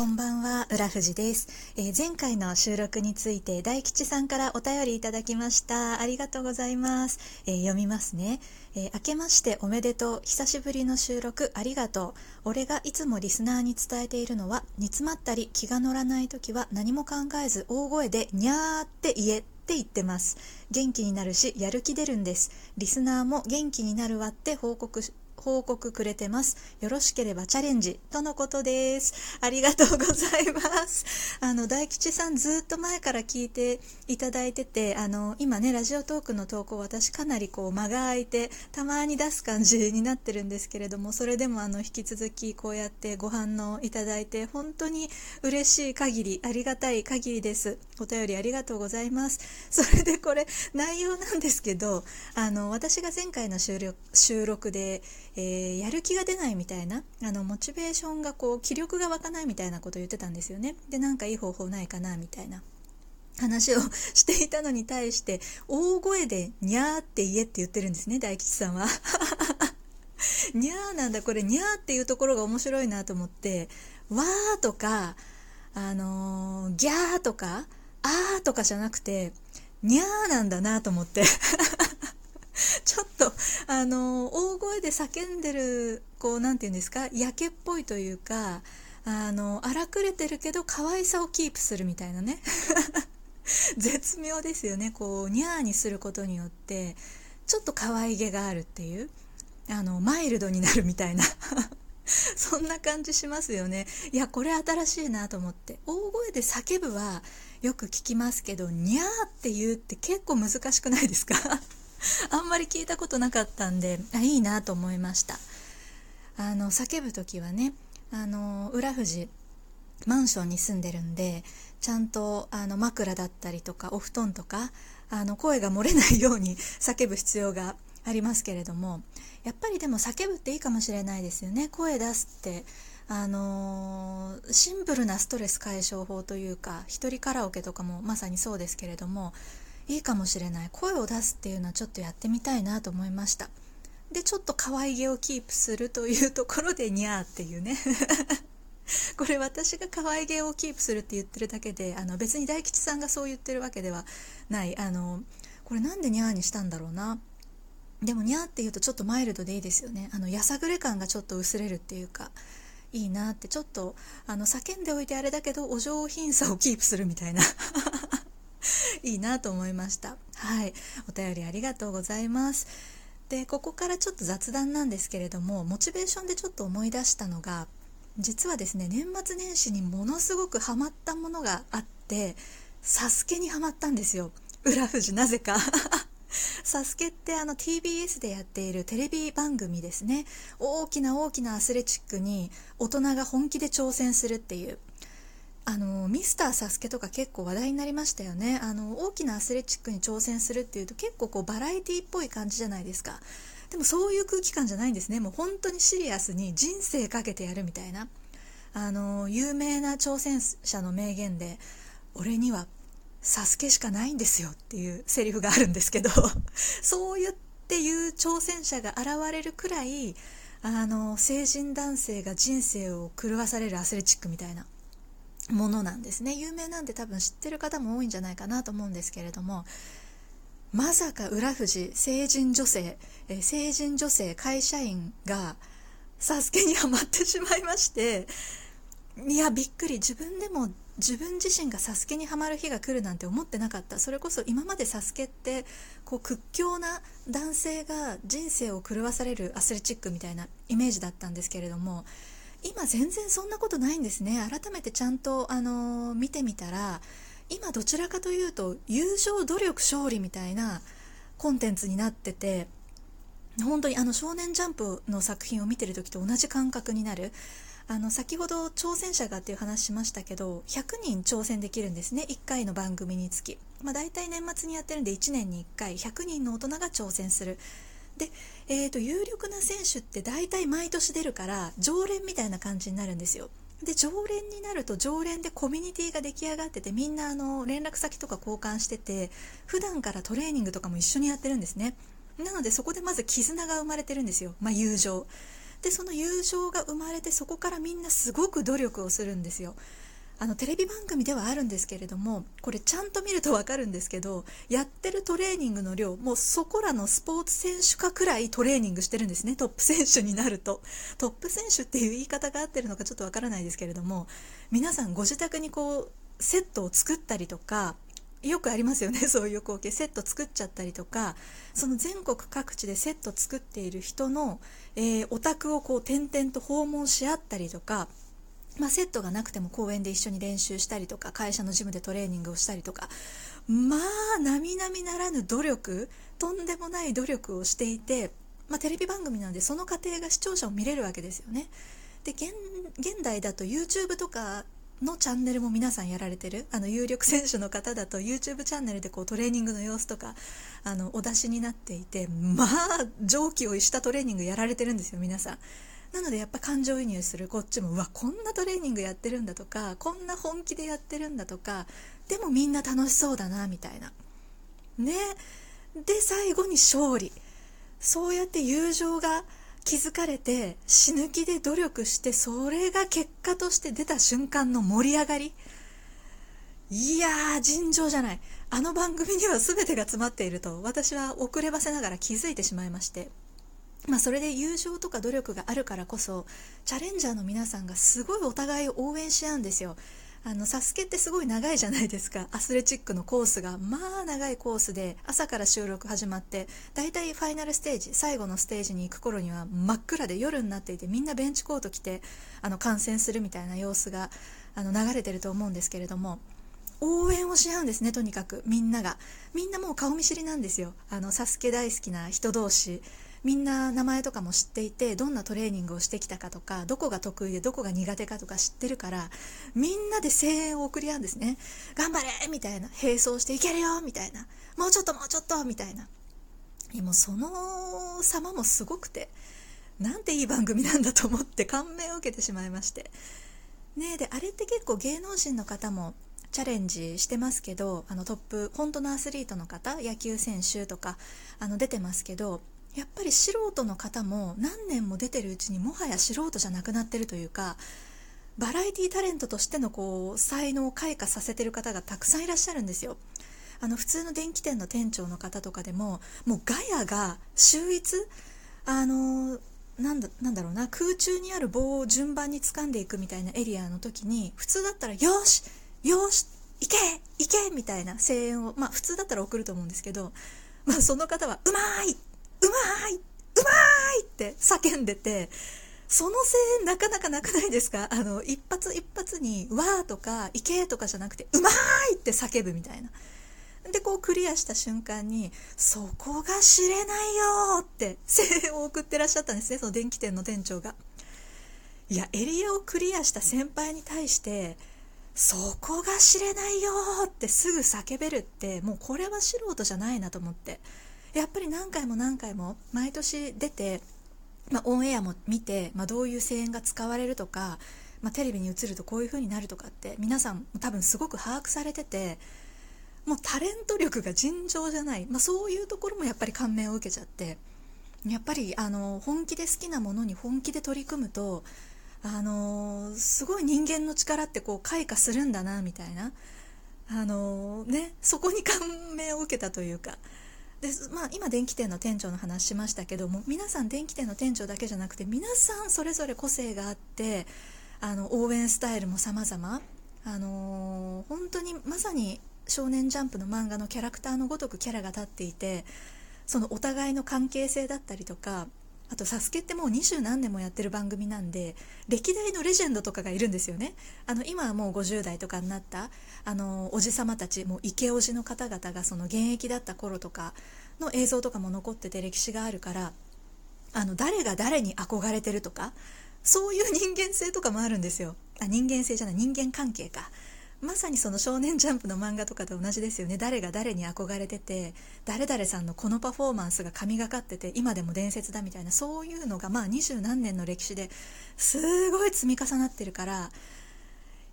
こんばんは、浦藤です、えー、前回の収録について大吉さんからお便りいただきました。ありがとうございます。えー、読みますね、えー、明けましておめでとう。久しぶりの収録ありがとう。俺がいつもリスナーに伝えているのは、煮詰まったり気が乗らない時は何も考えず大声でにゃーって言えって言ってます元気になるしやる気出るんですリスナーも元気になるわって報告報告くれてます。よろしければチャレンジとのことです。ありがとうございます。あの、大吉さんずっと前から聞いていただいてて、あの、今ね、ラジオトークの投稿私かなりこう間が空いて、たまに出す感じになってるんですけれども、それでもあの、引き続きこうやってご反応いただいて、本当に嬉しい限り、ありがたい限りです。お便りありがとうございます。それでこれ、内容なんですけど、あの、私が前回の収録収録で、えー、やる気が出ないみたいなあのモチベーションがこう気力が湧かないみたいなことを言ってたんですよね。でなんかいい方法ないかなみたいな。話を していたのに対して大声で「にゃー」って言えって言ってるんですね大吉さんは。にゃーなんだこれにゃーっていうところが面白いなと思って「わー」とか「あのー、ギャー」とか「あー」とかじゃなくて「にゃー」なんだなと思って。ちょっとあの大声で叫んでるこう何て言うんですかやけっぽいというかあの荒くれてるけど可愛さをキープするみたいなね。絶妙ですよね。こうニャーにすることによってちょっと可愛げがあるっていうあのマイルドになるみたいな。そんな感じしますよね。いやこれ新しいなと思って。大声で叫ぶはよく聞きますけどニャーって言うって結構難しくないですか？あんまり聞いたことなかったんであいいなと思いました。あの叫ぶ時はねあの浦富士マンションに住んでるんでちゃんとあの枕だったりとかお布団とかあの声が漏れないように 叫ぶ必要がありますけれどもやっぱりでも叫ぶっていいかもしれないですよね。声出すってあのー、シンプルなストレス解消法というか一人カラオケとかもまさにそうですけれどもいいかもしれない。声を出すっていうのはちょっとやってみたいなと思いました。でちょっと可愛げをキープするというところでニャーっていうね。これ私が可愛げをキープするって言ってるだけであの別に大吉さんがそう言ってるわけではない。あのこれなんでニャーにしたんだろうな。でもニャーって言うとちょっとマイルドでいいですよね。あのやさぐれ感がちょっと薄れるっていうかいいなって。ちょっとあの叫んでおいてあれだけどお上品さをキープするみたいな。いいなと思いました。はい。お便りありがとうございます。でここからちょっと雑談なんですけれどもモチベーションでちょっと思い出したのが実はですね年末年始にものすごくハマったものがあってサスケにハマったんですよ。浦富士なぜか。サスケってあの TBS でやっているテレビ番組ですね。大きな大きなアスレチックに大人が本気で挑戦するっていうあのミスターサスケとか結構話題になりましたよね。あの大きなアスレチックに挑戦するっていうと結構こうバラエティっぽい感じじゃないですか。でもそういう空気感じゃないんですね。もう本当にシリアスに人生かけてやるみたいな。あの有名な挑戦者の名言で「俺にはサスケしかないんですよ」っていうセリフがあるんですけど そう言っていう挑戦者が現れるくらいあの成人男性が人生を狂わされるアスレチックみたいな。ものなんですね。有名なんで多分知ってる方も多いんじゃないかなと思うんですけれどもまさか浦富成人女性、え成人女性会社員がサスケにはまってしまいましていやびっくり。自分でも自分自身がサスケにはまる日が来るなんて思ってなかった。それこそ今までサスケってこう屈強な男性が人生を狂わされるアスレチックみたいなイメージだったんですけれども今全然そんなことないんですね。改めてちゃんと、あのー、見てみたら今どちらかというと友情努力勝利みたいなコンテンツになってて本当にあの少年ジャンプの作品を見てる時と同じ感覚になる。あの先ほど挑戦者がっていう話しましたけど100人挑戦できるんですね。1回の番組につき、まあ、大体年末にやってるんで1年に1回100人の大人が挑戦する。で、えーと、有力な選手って大体毎年出るから常連みたいな感じになるんですよ。で常連になると常連でコミュニティが出来上がっててみんなあの連絡先とか交換してて普段からトレーニングとかも一緒にやってるんですね。なのでそこでまず絆が生まれてるんですよ、まあ、友情。でその友情が生まれてそこからみんなすごく努力をするんですよ。あのテレビ番組ではあるんですけれどもこれちゃんと見ると分かるんですけどやってるトレーニングの量もうそこらのスポーツ選手かくらいトレーニングしてるんですね。トップ選手になると。トップ選手っていう言い方が合ってるのかちょっと分からないですけれども皆さんご自宅にこうセットを作ったりとかよくありますよね そういう光景。セット作っちゃったりとかその全国各地でセット作っている人の、えー、お宅をこう転々と訪問し合ったりとかまあ、セットがなくても公園で一緒に練習したりとか会社のジムでトレーニングをしたりとかまあ並々ならぬ努力とんでもない努力をしていて、まあ、テレビ番組なのでその過程が視聴者を見れるわけですよね。で現現代だと YouTube とかのチャンネルも皆さんやられてるあの有力選手の方だと YouTube チャンネルでこうトレーニングの様子とかあのお出しになっていてまあ常軌を逸したトレーニングやられてるんですよ皆さん。なのでやっぱ感情移入する。こっちもうわこんなトレーニングやってるんだとかこんな本気でやってるんだとかでもみんな楽しそうだなみたいな。ね。で最後に勝利。そうやって友情が築かれて死ぬ気で努力してそれが結果として出た瞬間の盛り上がり。いやー尋常じゃない。あの番組には全てが詰まっていると私は遅ればせながら気づいてしまいまして。まあ、それで友情とか努力があるからこそチャレンジャーの皆さんがすごいお互いを応援し合うんですよ。あのサスケってすごい長いじゃないですか。アスレチックのコースがまあ長いコースで朝から収録始まってだいたいファイナルステージ最後のステージに行く頃には真っ暗で夜になっていてみんなベンチコート着てあの観戦するみたいな様子があの流れてると思うんですけれども応援をし合うんですねとにかくみんなが。みんなもう顔見知りなんですよ。あのサスケ大好きな人同士。みんな名前とかも知っていてどんなトレーニングをしてきたかとかどこが得意でどこが苦手かとか知ってるからみんなで声援を送り合うんですね。頑張れ!みたいな。並走していけるよ!みたいな。もうちょっともうちょっと!みたいな。もその様もすごくてなんていい番組なんだと思って感銘を受けてしまいまして。ねであれって結構芸能人の方もチャレンジしてますけどあのトップ本当のアスリートの方野球選手とかあの出てますけどやっぱり素人の方も何年も出てるうちにもはや素人じゃなくなってるというかバラエティタレントとしてのこう才能を開花させてる方がたくさんいらっしゃるんですよ。あの普通の電気店の店長の方とかでももうガヤが秀逸あのなんだなんだろうな空中にある棒を順番に掴んでいくみたいなエリアの時に普通だったら「よしよし行け行け!」みたいな声援をまあ普通だったら送ると思うんですけど、まあ、その方は「うまい!」うまいうまいって叫んでてその声援なかなかなくないですか？あの一発一発に「わー」とか「いけ」とかじゃなくて「うまい!」って叫ぶみたいな。でこうクリアした瞬間に「そこが知れないよ」って声援を送ってらっしゃったんですねその電気店の店長が。いやエリアをクリアした先輩に対して「そこが知れないよ」ってすぐ叫べるってもうこれは素人じゃないなと思って。やっぱり何回も何回も毎年出て、まあ、オンエアも見て、まあ、どういう声援が使われるとか、まあ、テレビに映るとこういう風になるとかって皆さん多分すごく把握されててもうタレント力が尋常じゃない、まあ、そういうところもやっぱり感銘を受けちゃってやっぱりあの本気で好きなものに本気で取り組むとあのすごい人間の力ってこう開花するんだなみたいな。あのねそこに感銘を受けたというか。でまあ、今電気店の店長の話しましたけども皆さん電気店の店長だけじゃなくて皆さんそれぞれ個性があってあの応援スタイルも様々。あのー、本当にまさに「少年ジャンプ」の漫画のキャラクターのごとくキャラが立っていてそのお互いの関係性だったりとかあと「サスケってもう二十何年もやってる番組なんで歴代のレジェンドとかがいるんですよね。あの今はもう50代とかになったあのおじ様たちもう池おじの方々がその現役だった頃とかの映像とかも残ってて歴史があるからあの誰が誰に憧れてるとかそういう人間性とかもあるんですよ。あ人間性じゃない人間関係か。まさにその少年ジャンプの漫画とかと同じですよね。誰が誰に憧れてて誰々さんのこのパフォーマンスが神がかってて今でも伝説だみたいなそういうのがまあ二十何年の歴史ですごい積み重なってるから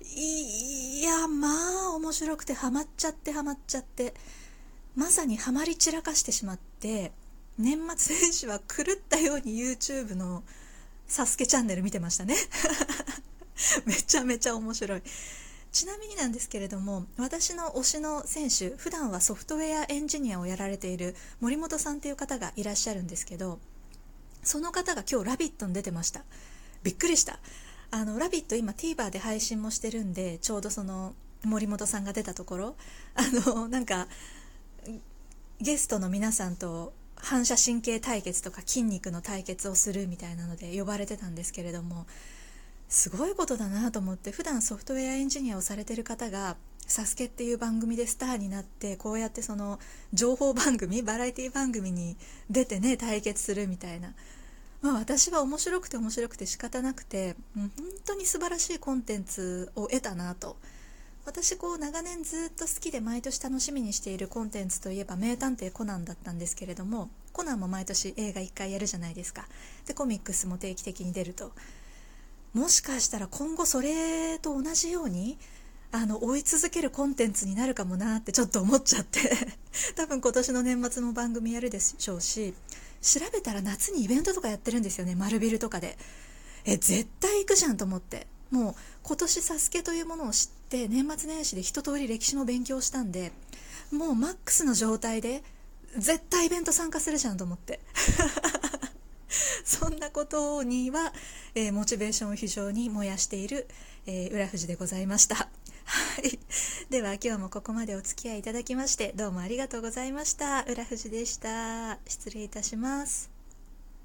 いやまあ面白くてハマっちゃってハマっちゃってまさにハマり散らかしてしまって年末年始は狂ったように YouTube のサスケチャンネル見てましたね。めちゃめちゃ面白い。ちなみになんですけれども私の推しの選手普段はソフトウェアエンジニアをやられている森本さんという方がいらっしゃるんですけどその方が今日「ラビット!」に出てましたびっくりしたあの「ラビット!」今 TVer で配信もしてるんでちょうどその森本さんが出たところあのなんかゲストの皆さんと反射神経対決とか筋肉の対決をするみたいなので呼ばれてたんですけれどもすごいことだなと思って普段ソフトウェアエンジニアをされている方が「サスケっていう番組でスターになってこうやってその情報番組バラエティ番組に出てね対決するみたいな、まあ、私は面白くて面白くて仕方なくて、本当に素晴らしいコンテンツを得たなと。私こう長年ずっと好きで毎年楽しみにしているコンテンツといえば「名探偵コナン」だったんですけれどもコナンも毎年映画1回やるじゃないですか。でコミックスも定期的に出ると。もしかしたら今後それと同じようにあの追い続けるコンテンツになるかもなってちょっと思っちゃって。多分今年の年末も番組やるでしょうし調べたら夏にイベントとかやってるんですよね。丸ビルとかで。え絶対行くじゃんと思って。もう今年サスケというものを知って年末年始で一通り歴史の勉強したんでもうマックスの状態で絶対イベント参加するじゃんと思って。そんなことには、えー、モチベーションを非常に燃やしている、えー、浦富士でございました。はい。では今日もここまでお付き合いいただきましてどうもありがとうございました。浦富士でした。失礼いたします。